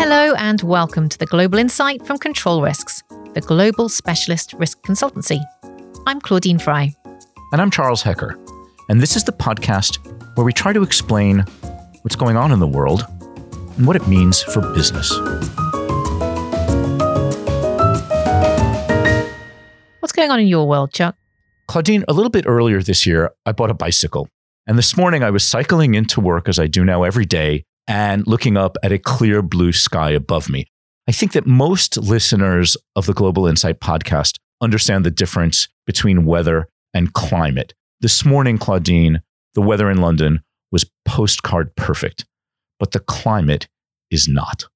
Hello, and welcome to the Global Insight from Control Risks, the global specialist risk consultancy. I'm Claudine Fry. And I'm Charles Hecker. And this is the podcast where we try to explain what's going on in the world and what it means for business. What's going on in your world, Chuck? Claudine, a little bit earlier this year, I bought a bicycle. And this morning I was cycling into work as I do now every day and looking up at a clear blue sky above me. I think that most listeners of the Global Insight podcast understand the difference between weather and climate. This morning, Claudine, the weather in London was postcard perfect, but the climate is not.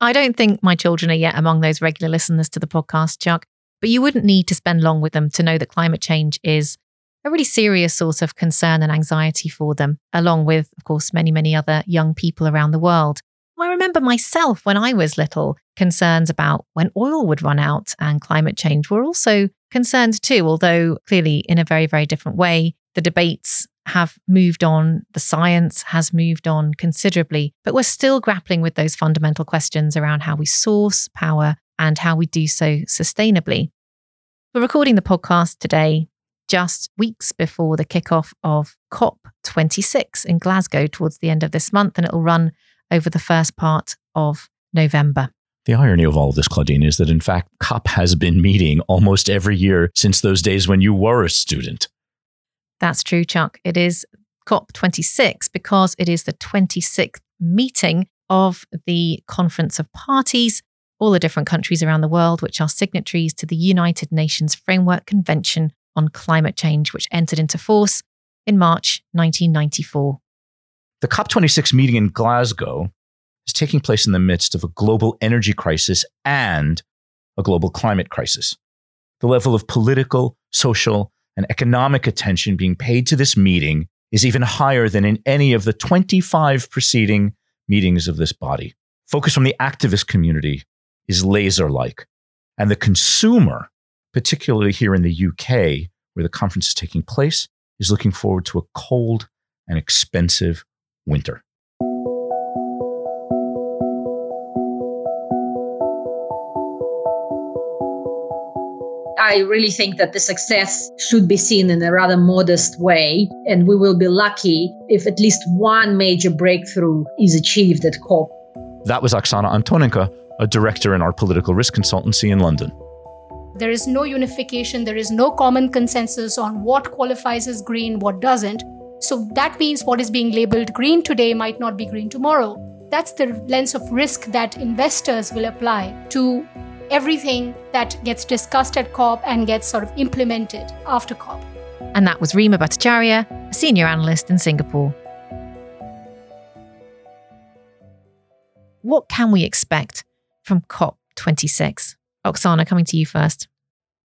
I don't think my children are yet among those regular listeners to the podcast, Chuck, but you wouldn't need to spend long with them to know that climate change is a really serious source of concern and anxiety for them, along with, of course, many, many other young people around the world. I remember myself when I was little, concerns about when oil would run out and climate change were also concerns too, although clearly in a very, very different way. The debates have moved on, the science has moved on considerably, but we're still grappling with those fundamental questions around how we source power and how we do so sustainably. We're recording the podcast today just weeks before the kickoff of COP26 in Glasgow towards the end of this month, and it'll run over the first part of November. The irony of all of this, Claudine, is that in fact, COP has been meeting almost every year since those days when you were a student. That's true, Chuck. It is COP26 because it is the 26th meeting of the Conference of Parties, all the different countries around the world which are signatories to the United Nations Framework Convention on climate change, which entered into force in March 1994. The COP26 meeting in Glasgow is taking place in the midst of a global energy crisis and a global climate crisis. The level of political, social, and economic attention being paid to this meeting is even higher than in any of the 25 preceding meetings of this body. Focus from the activist community is laser like, and the consumer particularly here in the UK, where the conference is taking place, is looking forward to a cold and expensive winter. I really think that the success should be seen in a rather modest way, and we will be lucky if at least one major breakthrough is achieved at COP. That was Oksana Antonenko, a director in our political risk consultancy in London. There is no unification, there is no common consensus on what qualifies as green, what doesn't. So that means what is being labeled green today might not be green tomorrow. That's the lens of risk that investors will apply to everything that gets discussed at COP and gets sort of implemented after COP. And that was Reema Bhattacharya, a senior analyst in Singapore. What can we expect from COP26? Oksana, coming to you first.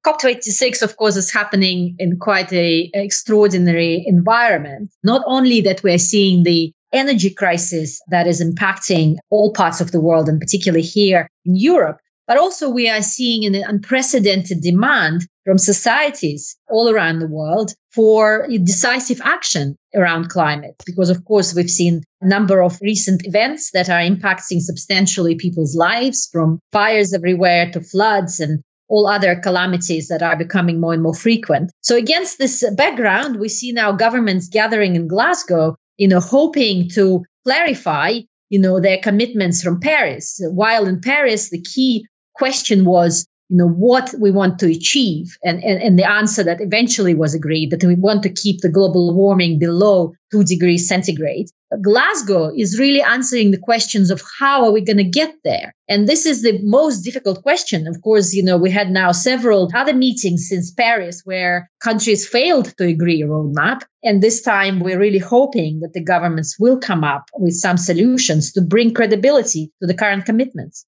COP26, of course, is happening in quite a extraordinary environment. Not only that we're seeing the energy crisis that is impacting all parts of the world, and particularly here in Europe, but also we are seeing an unprecedented demand from societies all around the world for decisive action around climate. Because, of course, we've seen a number of recent events that are impacting substantially people's lives from fires everywhere to floods and all other calamities that are becoming more and more frequent. So against this background, we see now governments gathering in Glasgow, you know, hoping to clarify, you know, their commitments from Paris. While in Paris, the key question was you know what we want to achieve. And, and and the answer that eventually was agreed that we want to keep the global warming below 2 degrees centigrade. Glasgow is really answering the questions of how are we going to get there? And this is the most difficult question. Of course you know we had now several other meetings since paris where countries failed to agree a roadmap. And this time we're really hoping that the governments will come up with some solutions to bring credibility to the current commitments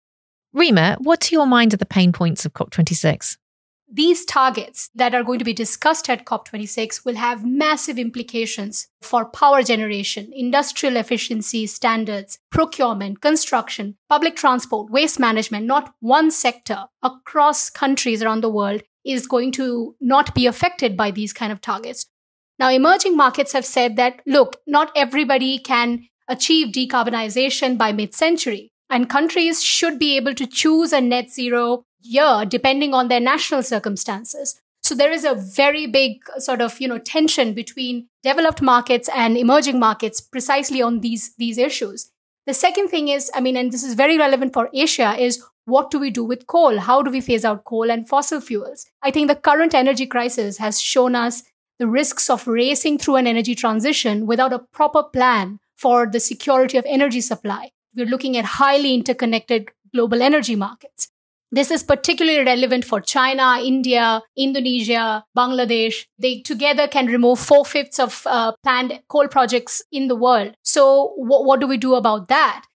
Reema, what to your mind are the pain points of COP26? These targets that are going to be discussed at COP26 will have massive implications for power generation, industrial efficiency standards, procurement, construction, public transport, waste management. Not one sector across countries around the world is going to not be affected by these kind of targets. Now, emerging markets have said that, look, not everybody can achieve decarbonization by mid century And countries should be able to choose a net zero year depending on their national circumstances. So there is a very big sort of, you know, tension between developed markets and emerging markets precisely on these, these issues. The second thing is, I mean, and this is very relevant for Asia, is what do we do with coal? How do we phase out coal and fossil fuels? I think the current energy crisis has shown us the risks of racing through an energy transition without a proper plan for the security of energy supply. We're looking at highly interconnected global energy markets. This is particularly relevant for China, India, Indonesia, Bangladesh. They together can remove four fifths of uh, planned coal projects in the world. So, w- what do we do about that?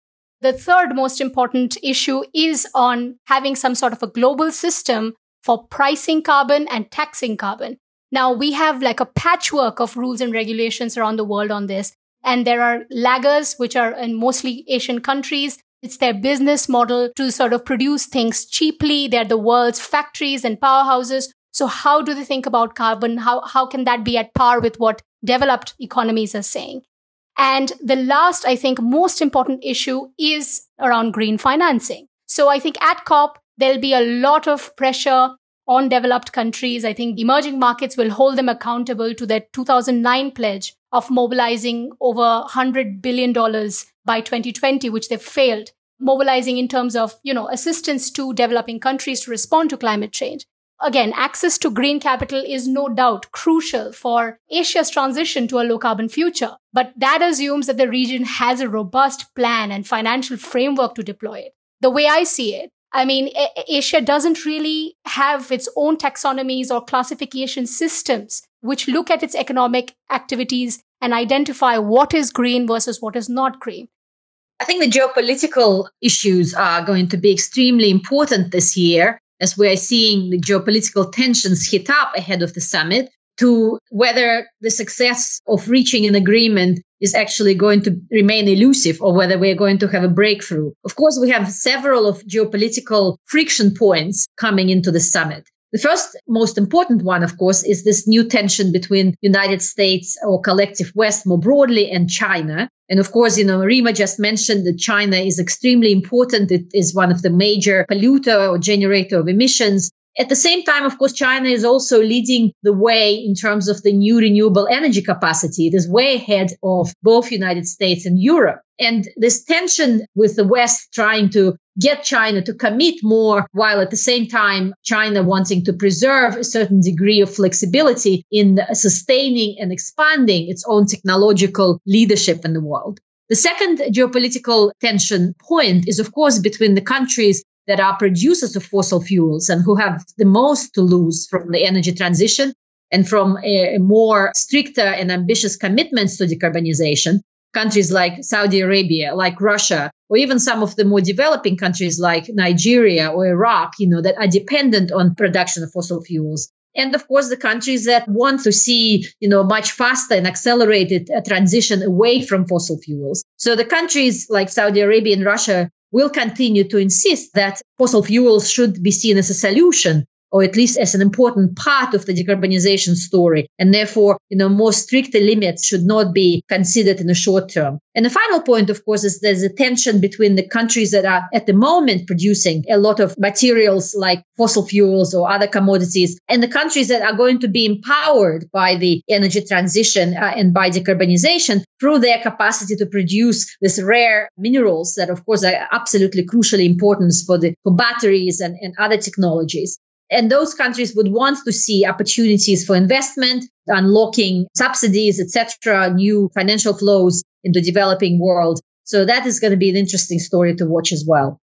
The third most important issue is on having some sort of a global system for pricing carbon and taxing carbon. Now, we have like a patchwork of rules and regulations around the world on this. And there are laggers, which are in mostly Asian countries. It's their business model to sort of produce things cheaply. They're the world's factories and powerhouses. So how do they think about carbon? How, how can that be at par with what developed economies are saying? And the last, I think, most important issue is around green financing. So I think at COP, there'll be a lot of pressure on developed countries. I think emerging markets will hold them accountable to their 2009 pledge of mobilizing over $100 billion by 2020, which they've failed, mobilizing in terms of, you know, assistance to developing countries to respond to climate change. Again, access to green capital is no doubt crucial for Asia's transition to a low carbon future. But that assumes that the region has a robust plan and financial framework to deploy it. The way I see it, I mean, Asia doesn't really have its own taxonomies or classification systems which look at its economic activities and identify what is green versus what is not green. I think the geopolitical issues are going to be extremely important this year as we're seeing the geopolitical tensions hit up ahead of the summit to whether the success of reaching an agreement is actually going to remain elusive or whether we're going to have a breakthrough. Of course, we have several of geopolitical friction points coming into the summit. The first most important one, of course, is this new tension between United States or collective West more broadly and China. And of course, you know, Reema just mentioned that China is extremely important. It is one of the major polluter or generator of emissions. At the same time, of course, China is also leading the way in terms of the new renewable energy capacity. It is way ahead of both United States and Europe. And this tension with the West trying to get China to commit more while at the same time China wanting to preserve a certain degree of flexibility in sustaining and expanding its own technological leadership in the world. The second geopolitical tension point is, of course, between the countries that are producers of fossil fuels and who have the most to lose from the energy transition and from a, more stricter and ambitious commitments to decarbonization countries like Saudi Arabia, like Russia, or even some of the more developing countries like Nigeria or Iraq, you know, that are dependent on production of fossil fuels. And of course, the countries that want to see, you know, much faster and accelerated uh, transition away from fossil fuels. So the countries like Saudi Arabia and Russia will continue to insist that fossil fuels should be seen as a solution or at least as an important part of the decarbonization story. And therefore, you know, more stricter limits should not be considered in the short term. And the final point, of course, is there's a tension between the countries that are at the moment producing a lot of materials like fossil fuels or other commodities and the countries that are going to be empowered by the energy transition uh, and by decarbonization through their capacity to produce these rare minerals that, of course, are absolutely crucially important for the for batteries and, and other technologies. And those countries would want to see opportunities for investment, unlocking subsidies, etc., new financial flows in the developing world. So that is going to be an interesting story to watch as well.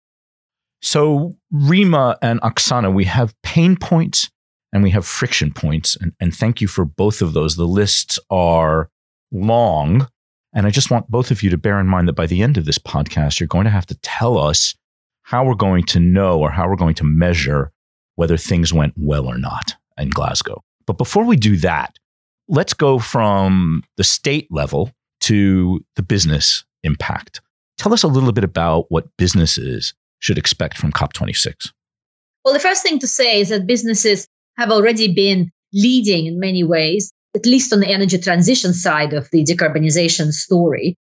So, Reema and Oksana, we have pain points and we have friction points. And, and thank you for both of those. The lists are long. And I just want both of you to bear in mind that by the end of this podcast, you're going to have to tell us how we're going to know or how we're going to measure whether things went well or not in Glasgow. But before we do that, let's go from the state level to the business impact. Tell us a little bit about what businesses should expect from COP26. Well, the first thing to say is that businesses have already been leading in many ways, at least on the energy transition side of the decarbonization story.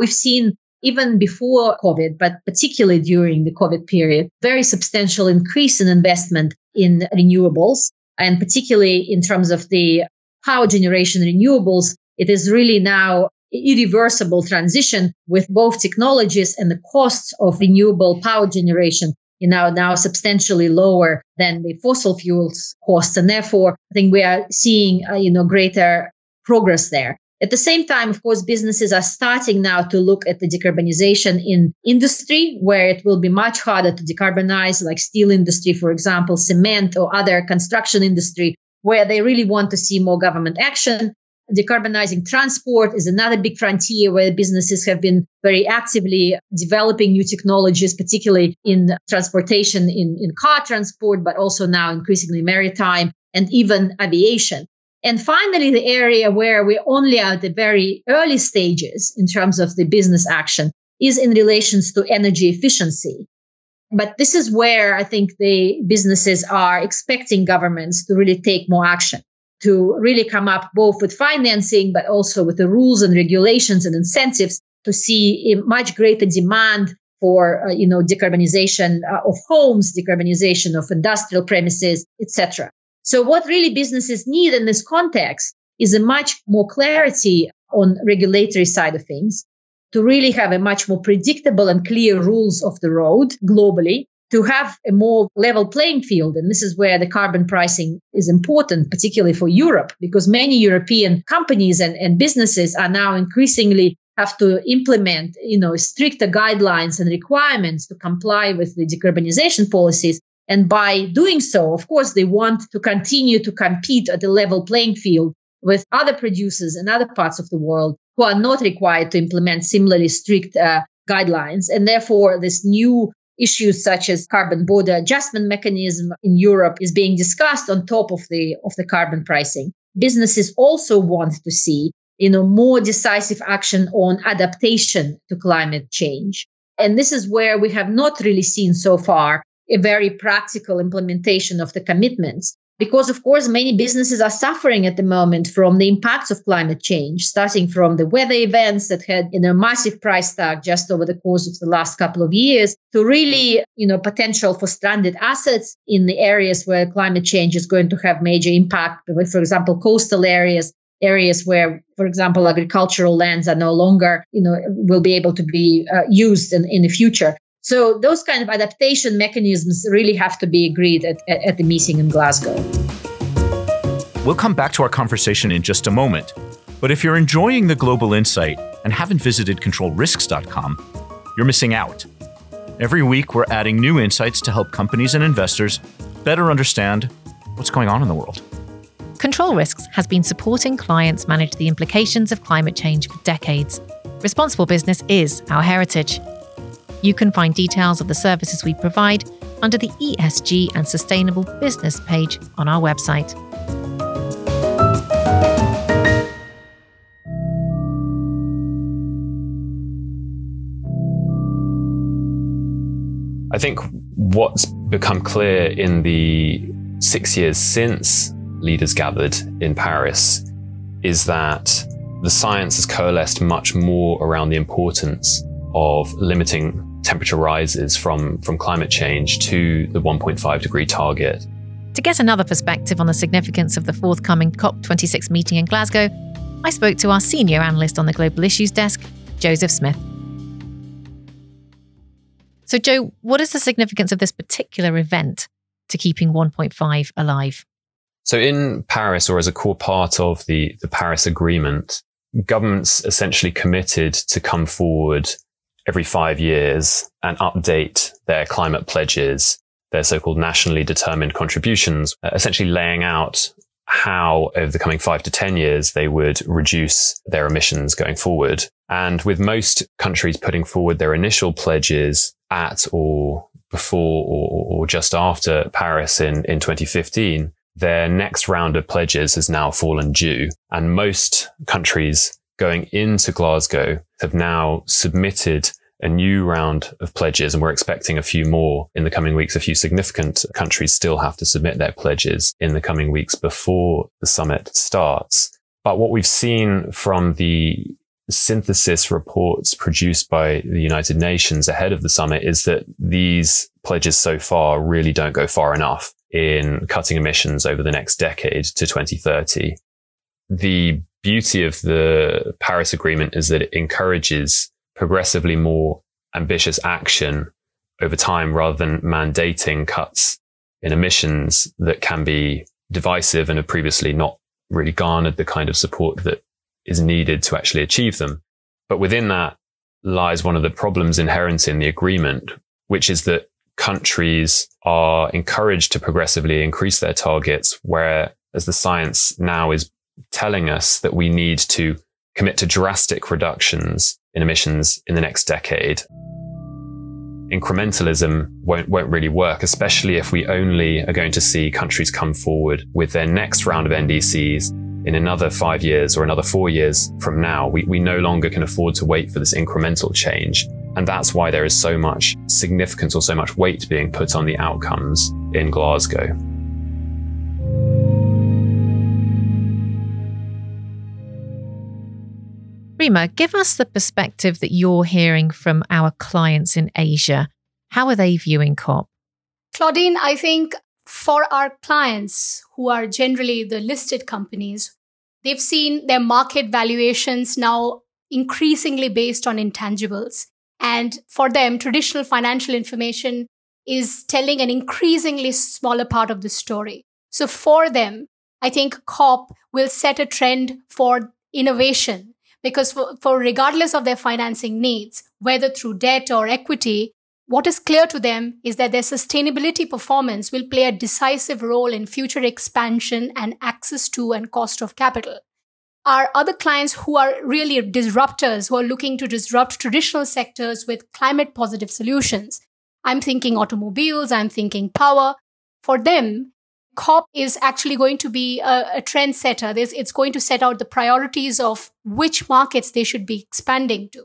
We've seen even before COVID, but particularly during the COVID period, very substantial increase in investment in renewables. And particularly in terms of the power generation renewables, it is really now irreversible transition with both technologies and the costs of renewable power generation you know now substantially lower than the fossil fuels costs and therefore i think we are seeing uh, you know greater progress there at the same time, of course, businesses are starting now to look at the decarbonization in industry, where it will be much harder to decarbonize, like steel industry, for example, cement or other construction industry, where they really want to see more government action. Decarbonizing transport is another big frontier where businesses have been very actively developing new technologies, particularly in transportation, in, in car transport, but also now increasingly maritime and even aviation. And finally, the area where we're only at the very early stages in terms of the business action is in relations to energy efficiency. But this is where I think the businesses are expecting governments to really take more action, to really come up both with financing, but also with the rules and regulations and incentives to see a much greater demand for, uh, you know, decarbonization uh, of homes, decarbonization of industrial premises, etc. So what really businesses need in this context is a much more clarity on regulatory side of things to really have a much more predictable and clear rules of the road globally to have a more level playing field. And this is where the carbon pricing is important, particularly for Europe, because many European companies and, and businesses are now increasingly have to implement, you know, stricter guidelines and requirements to comply with the decarbonization policies. And by doing so, of course, they want to continue to compete at a level playing field with other producers in other parts of the world who are not required to implement similarly strict uh, guidelines. And therefore, this new issues such as carbon border adjustment mechanism in Europe is being discussed on top of the of the carbon pricing. Businesses also want to see you know more decisive action on adaptation to climate change. And this is where we have not really seen so far a very practical implementation of the commitments. Because, of course, many businesses are suffering at the moment from the impacts of climate change, starting from the weather events that had you know, massive price tag just over the course of the last couple of years to really, you know, potential for stranded assets in the areas where climate change is going to have major impact. For example, coastal areas, areas where, for example, agricultural lands are no longer, you know, will be able to be uh, used in, in the future. So those kind of adaptation mechanisms really have to be agreed at, at the meeting in Glasgow. We'll come back to our conversation in just a moment. But if you're enjoying the global insight and haven't visited controlrisks.com, you're missing out. Every week, we're adding new insights to help companies and investors better understand what's going on in the world. Control Risks has been supporting clients manage the implications of climate change for decades. Responsible business is our heritage. You can find details of the services we provide under the ESG and Sustainable Business page on our website. I think what's become clear in the six years since leaders gathered in Paris is that the science has coalesced much more around the importance of limiting temperature rises from, from climate change to the 1.5 degree target. To get another perspective on the significance of the forthcoming COP26 meeting in Glasgow, I spoke to our senior analyst on the Global Issues Desk, Joseph Smith. So, Joe, what is the significance of this particular event to keeping 1.5 alive? So, in Paris, or as a core part of the, the Paris Agreement, governments essentially committed to come forward every five years and update their climate pledges, their so-called nationally determined contributions, uh, essentially laying out how over the coming five to 10 years they would reduce their emissions going forward. And with most countries putting forward their initial pledges at or before or, or just after Paris in, in 2015, their next round of pledges has now fallen due. And most countries going into Glasgow have now submitted a new round of pledges and we're expecting a few more in the coming weeks. A few significant countries still have to submit their pledges in the coming weeks before the summit starts. But what we've seen from the synthesis reports produced by the United Nations ahead of the summit is that these pledges so far really don't go far enough in cutting emissions over the next decade to 2030. The beauty of the Paris Agreement is that it encourages progressively more ambitious action over time rather than mandating cuts in emissions that can be divisive and have previously not really garnered the kind of support that is needed to actually achieve them. But within that lies one of the problems inherent in the agreement, which is that countries are encouraged to progressively increase their targets, whereas the science now is telling us that we need to commit to drastic reductions in emissions in the next decade. Incrementalism won't, won't really work, especially if we only are going to see countries come forward with their next round of NDCs in another five years or another four years from now. We, we no longer can afford to wait for this incremental change. And that's why there is so much significance or so much weight being put on the outcomes in Glasgow. Reema, give us the perspective that you're hearing from our clients in Asia. How are they viewing COP? Claudine, I think for our clients who are generally the listed companies, they've seen their market valuations now increasingly based on intangibles. And for them, traditional financial information is telling an increasingly smaller part of the story. So for them, I think COP will set a trend for innovation because for, for regardless of their financing needs, whether through debt or equity, what is clear to them is that their sustainability performance will play a decisive role in future expansion and access to and cost of capital. Our other clients who are really disruptors, who are looking to disrupt traditional sectors with climate positive solutions. I'm thinking automobiles, I'm thinking power. For them, COP is actually going to be a, a trendsetter. There's, it's going to set out the priorities of which markets they should be expanding to.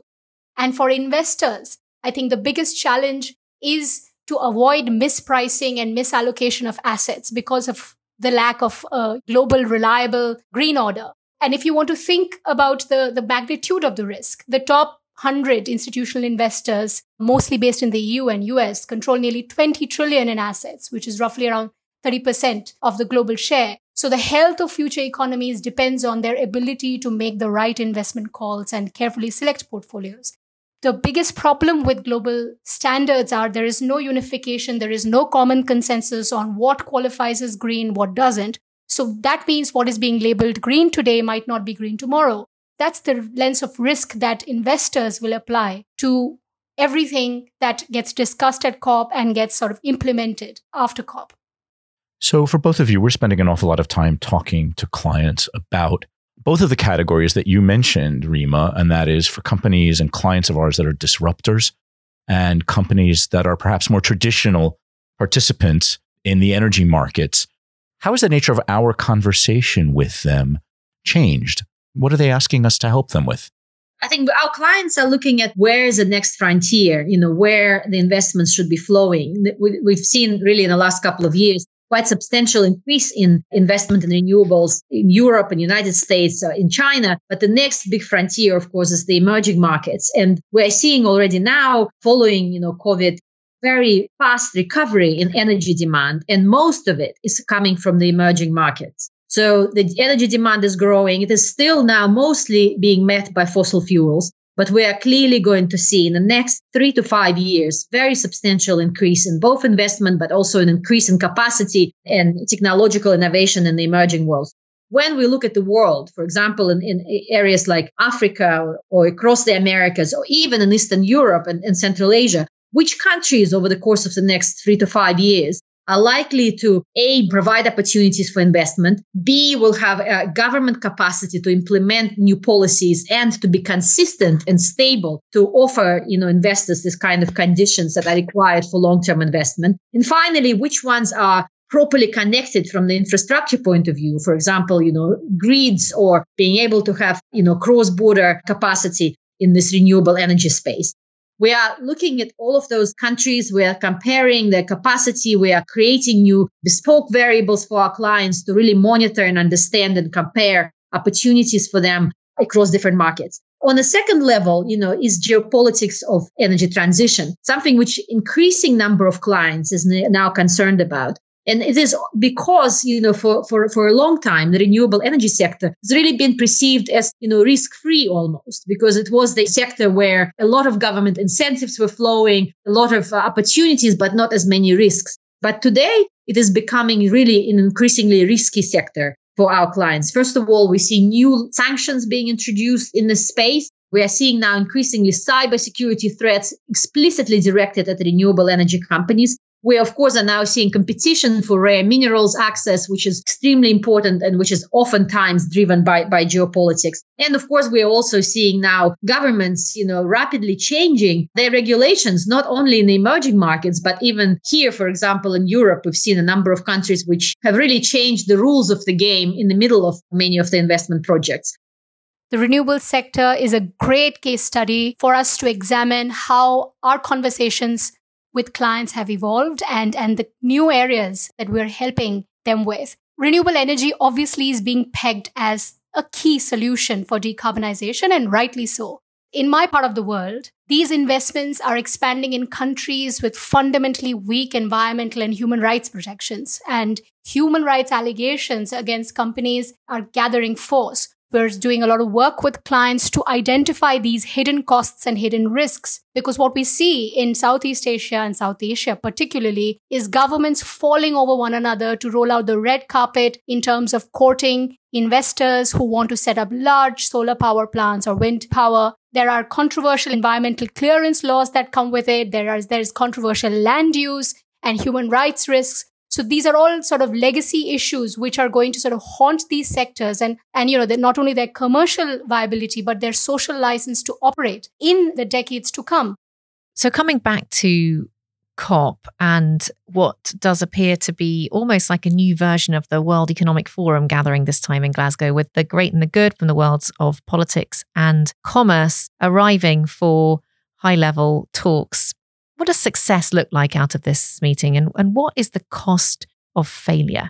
And for investors, I think the biggest challenge is to avoid mispricing and misallocation of assets because of the lack of a global reliable green order. And if you want to think about the, the magnitude of the risk, the top 100 institutional investors, mostly based in the EU and US, control nearly 20 trillion in assets, which is roughly around 30% of the global share. So the health of future economies depends on their ability to make the right investment calls and carefully select portfolios. The biggest problem with global standards are there is no unification, there is no common consensus on what qualifies as green, what doesn't. So that means what is being labeled green today might not be green tomorrow. That's the lens of risk that investors will apply to everything that gets discussed at COP and gets sort of implemented after COP. So, for both of you, we're spending an awful lot of time talking to clients about both of the categories that you mentioned, Reema, and that is for companies and clients of ours that are disruptors and companies that are perhaps more traditional participants in the energy markets. How has the nature of our conversation with them changed? What are they asking us to help them with? I think our clients are looking at where is the next frontier, you know, where the investments should be flowing. We've seen really in the last couple of years quite substantial increase in investment in renewables in Europe and United States, uh, in China. But the next big frontier, of course, is the emerging markets. And we're seeing already now, following, you know, COVID, very fast recovery in energy demand. And most of it is coming from the emerging markets. So the energy demand is growing. It is still now mostly being met by fossil fuels. But we are clearly going to see in the next three to five years very substantial increase in both investment, but also an increase in capacity and technological innovation in the emerging world. When we look at the world, for example, in, in areas like Africa or, across the Americas, or even in Eastern Europe and, and Central Asia, which countries over the course of the next three to five years are likely to A, provide opportunities for investment, B, will have a government capacity to implement new policies and to be consistent and stable to offer, you know, investors this kind of conditions that are required for long-term investment. And finally, which ones are properly connected from the infrastructure point of view for example you know grids or being able to have you know cross border capacity in this renewable energy space we are looking at all of those countries. We are comparing their capacity. We are creating new bespoke variables for our clients to really monitor and understand and compare opportunities for them across different markets. On a second level, you know, is geopolitics of energy transition, something which increasing number of clients is now concerned about. And it is because, you know, for, for, for a long time, the renewable energy sector has really been perceived as, you know, risk free almost because it was the sector where a lot of government incentives were flowing, a lot of uh, opportunities, but not as many risks. But today it is becoming really an increasingly risky sector for our clients. First of all, we see new sanctions being introduced in the space. We are seeing now increasingly cybersecurity threats explicitly directed at renewable energy companies. We, of course, are now seeing competition for rare minerals access, which is extremely important and which is oftentimes driven by, by geopolitics. And of course, we are also seeing now governments, you know, rapidly changing their regulations, not only in the emerging markets, but even here, for example, in Europe, we've seen a number of countries which have really changed the rules of the game in the middle of many of the investment projects. The renewable sector is a great case study for us to examine how our conversations with clients have evolved and, and the new areas that we're helping them with. Renewable energy obviously is being pegged as a key solution for decarbonization and rightly so. In my part of the world, these investments are expanding in countries with fundamentally weak environmental and human rights protections, and human rights allegations against companies are gathering force. We're doing a lot of work with clients to identify these hidden costs and hidden risks. Because what we see in Southeast Asia and South Asia, particularly, is governments falling over one another to roll out the red carpet in terms of courting investors who want to set up large solar power plants or wind power. There are controversial environmental clearance laws that come with it. There is, there is controversial land use and human rights risks. So these are all sort of legacy issues which are going to sort of haunt these sectors and, and you know, not only their commercial viability, but their social license to operate in the decades to come. So coming back to COP and what does appear to be almost like a new version of the World Economic Forum gathering this time in Glasgow with the great and the good from the worlds of politics and commerce arriving for high level talks what does success look like out of this meeting and, and what is the cost of failure?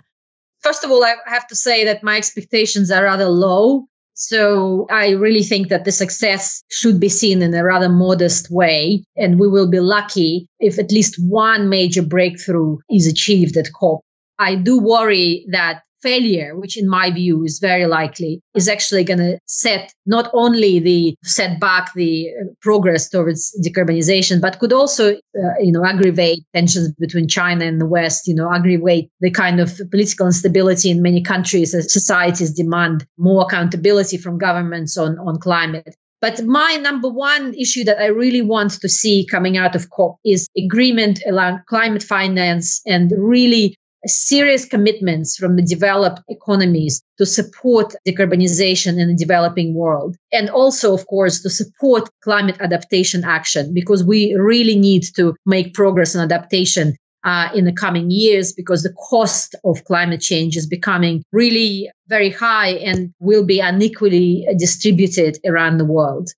First of all, I have to say that my expectations are rather low. So I really think that the success should be seen in a rather modest way. And we will be lucky if at least one major breakthrough is achieved at COP. I do worry that failure, which in my view is very likely, is actually going to set not only the set back the uh, progress towards decarbonization, but could also, uh, you know, aggravate tensions between China and the West, you know, aggravate the kind of political instability in many countries as societies demand more accountability from governments on, on climate. But my number one issue that I really want to see coming out of COP is agreement around climate finance and really serious commitments from the developed economies to support decarbonization in the developing world. And also, of course, to support climate adaptation action, because we really need to make progress in adaptation uh, in the coming years because the cost of climate change is becoming really very high and will be unequally distributed around the world.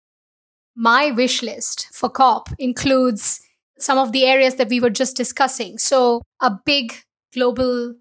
My wish list for COP includes some of the areas that we were just discussing. So, a big global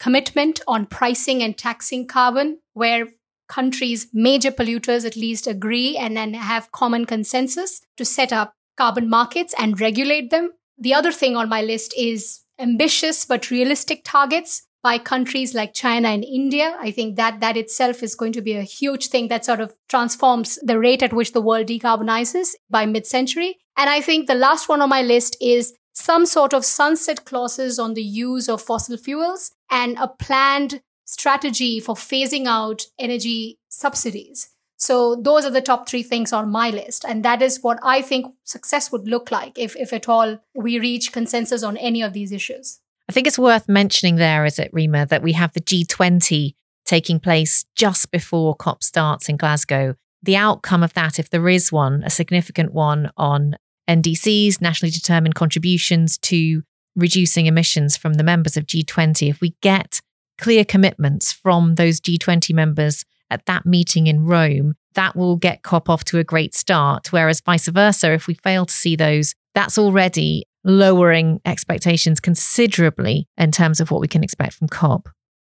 commitment on pricing and taxing carbon, where countries, major polluters at least, agree and then have common consensus to set up carbon markets and regulate them. The other thing on my list is ambitious but realistic targets by countries like China and India. I think that that itself is going to be a huge thing that sort of transforms the rate at which the world decarbonizes by mid-century. And I think the last one on my list is some sort of sunset clauses on the use of fossil fuels and a planned strategy for phasing out energy subsidies. So those are the top three things on my list. And that is what I think success would look like if, if at all we reach consensus on any of these issues. I think it's worth mentioning there, is it, Reema, that we have the G20 taking place just before COP starts in Glasgow. The outcome of that, if there is one, a significant one on NDCs, nationally determined contributions to reducing emissions from the members of G20, if we get clear commitments from those G20 members at that meeting in Rome, that will get COP off to a great start. Whereas vice versa, if we fail to see those, that's already lowering expectations considerably in terms of what we can expect from COP.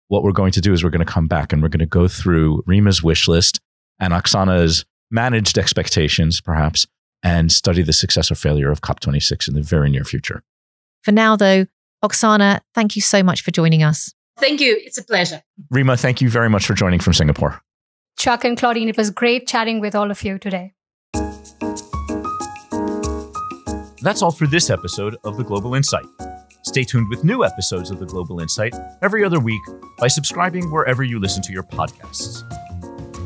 What we're going to do is we're going to come back and we're going to go through Reema's wish list and Oksana's managed expectations, perhaps, and study the success or failure of COP26 in the very near future. For now, though, Oksana, thank you so much for joining us. Thank you. It's a pleasure. Reema, thank you very much for joining from Singapore. Chuck and Claudine, it was great chatting with all of you today. That's all for this episode of The Global Insight. Stay tuned with new episodes of The Global Insight every other week by subscribing wherever you listen to your podcasts.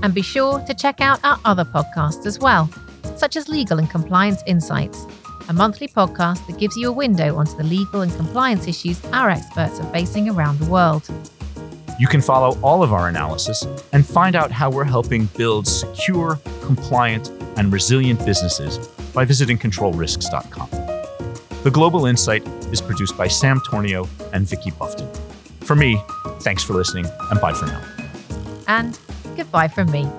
And be sure to check out our other podcasts as well, such as Legal and Compliance Insights, a monthly podcast that gives you a window onto the legal and compliance issues our experts are facing around the world. You can follow all of our analysis and find out how we're helping build secure, compliant, and resilient businesses by visiting controlrisks.com. The Global Insight is produced by Sam Tornio and Vicky Buffton. For me, thanks for listening and bye for now. And goodbye from me.